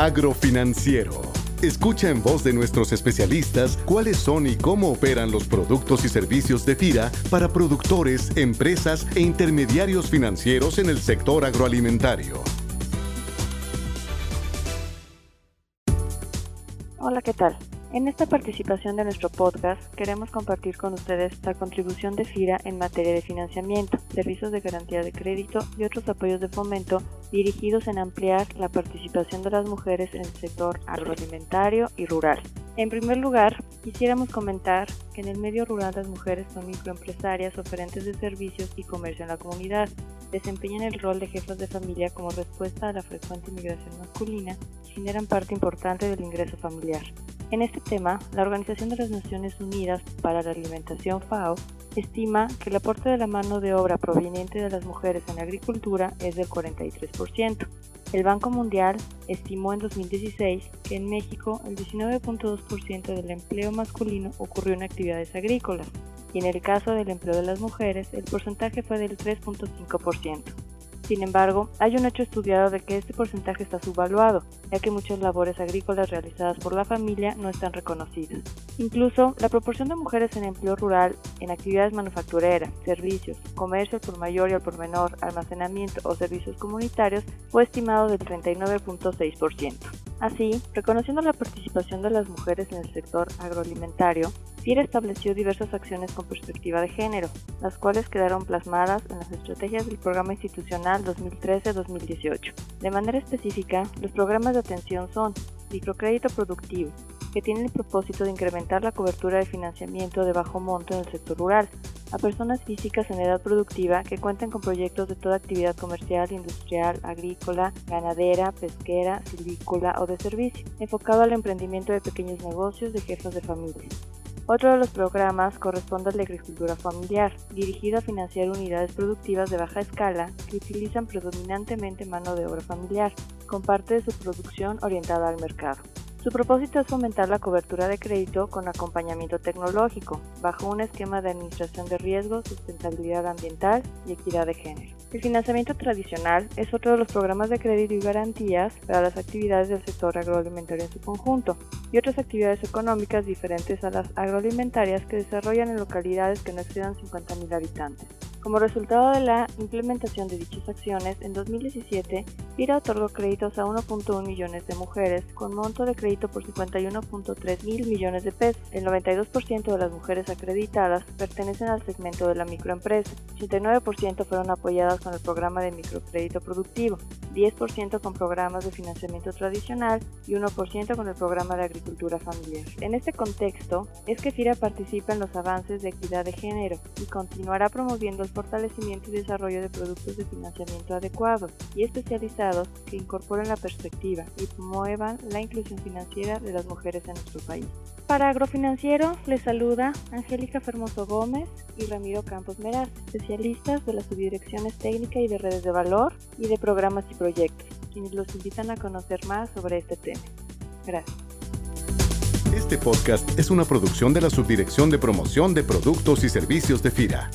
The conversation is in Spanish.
Agrofinanciero. Escucha en voz de nuestros especialistas cuáles son y cómo operan los productos y servicios de FIRA para productores, empresas e intermediarios financieros en el sector agroalimentario. Hola, ¿qué tal? En esta participación de nuestro podcast queremos compartir con ustedes la contribución de FIRA en materia de financiamiento, servicios de garantía de crédito y otros apoyos de fomento dirigidos en ampliar la participación de las mujeres en el sector agroalimentario y rural. En primer lugar, quisiéramos comentar que en el medio rural las mujeres son microempresarias oferentes de servicios y comercio en la comunidad. Desempeñan el rol de jefas de familia como respuesta a la frecuente inmigración masculina y generan parte importante del ingreso familiar. En este tema, la Organización de las Naciones Unidas para la Alimentación FAO estima que el aporte de la mano de obra proveniente de las mujeres en la agricultura es del 43%. El Banco Mundial estimó en 2016 que en México el 19.2% del empleo masculino ocurrió en actividades agrícolas y en el caso del empleo de las mujeres el porcentaje fue del 3.5%. Sin embargo, hay un hecho estudiado de que este porcentaje está subvaluado, ya que muchas labores agrícolas realizadas por la familia no están reconocidas. Incluso, la proporción de mujeres en empleo rural, en actividades manufactureras, servicios, comercio al por mayor y al por menor, almacenamiento o servicios comunitarios fue estimado del 39.6%. Así, reconociendo la participación de las mujeres en el sector agroalimentario, FIRA estableció diversas acciones con perspectiva de género, las cuales quedaron plasmadas en las estrategias del Programa Institucional 2013-2018. De manera específica, los programas de atención son microcrédito productivo, que tiene el propósito de incrementar la cobertura de financiamiento de bajo monto en el sector rural, a personas físicas en edad productiva que cuenten con proyectos de toda actividad comercial, industrial, agrícola, ganadera, pesquera, silvícola o de servicio, enfocado al emprendimiento de pequeños negocios de jefes de familia. Otro de los programas corresponde a la agricultura familiar, dirigido a financiar unidades productivas de baja escala que utilizan predominantemente mano de obra familiar, con parte de su producción orientada al mercado. Su propósito es fomentar la cobertura de crédito con acompañamiento tecnológico, bajo un esquema de administración de riesgos, sustentabilidad ambiental y equidad de género. El financiamiento tradicional es otro de los programas de crédito y garantías para las actividades del sector agroalimentario en su conjunto y otras actividades económicas diferentes a las agroalimentarias que desarrollan en localidades que no excedan 50.000 habitantes. Como resultado de la implementación de dichas acciones, en 2017, FIRA otorgó créditos a 1.1 millones de mujeres con monto de crédito por 51.3 mil millones de pesos. El 92% de las mujeres acreditadas pertenecen al segmento de la microempresa, 89% fueron apoyadas con el programa de microcrédito productivo, 10% con programas de financiamiento tradicional y 1% con el programa de agricultura familiar. En este contexto, es que FIRA participa en los avances de equidad de género y continuará promoviendo el fortalecimiento y desarrollo de productos de financiamiento adecuados y especializados que incorporen la perspectiva y promuevan la inclusión financiera de las mujeres en nuestro país. Para Agrofinanciero les saluda Angélica Fermoso Gómez y Ramiro Campos Meraz, especialistas de las subdirecciones técnica y de redes de valor y de programas y proyectos, quienes los invitan a conocer más sobre este tema. Gracias. Este podcast es una producción de la Subdirección de Promoción de Productos y Servicios de FIRA.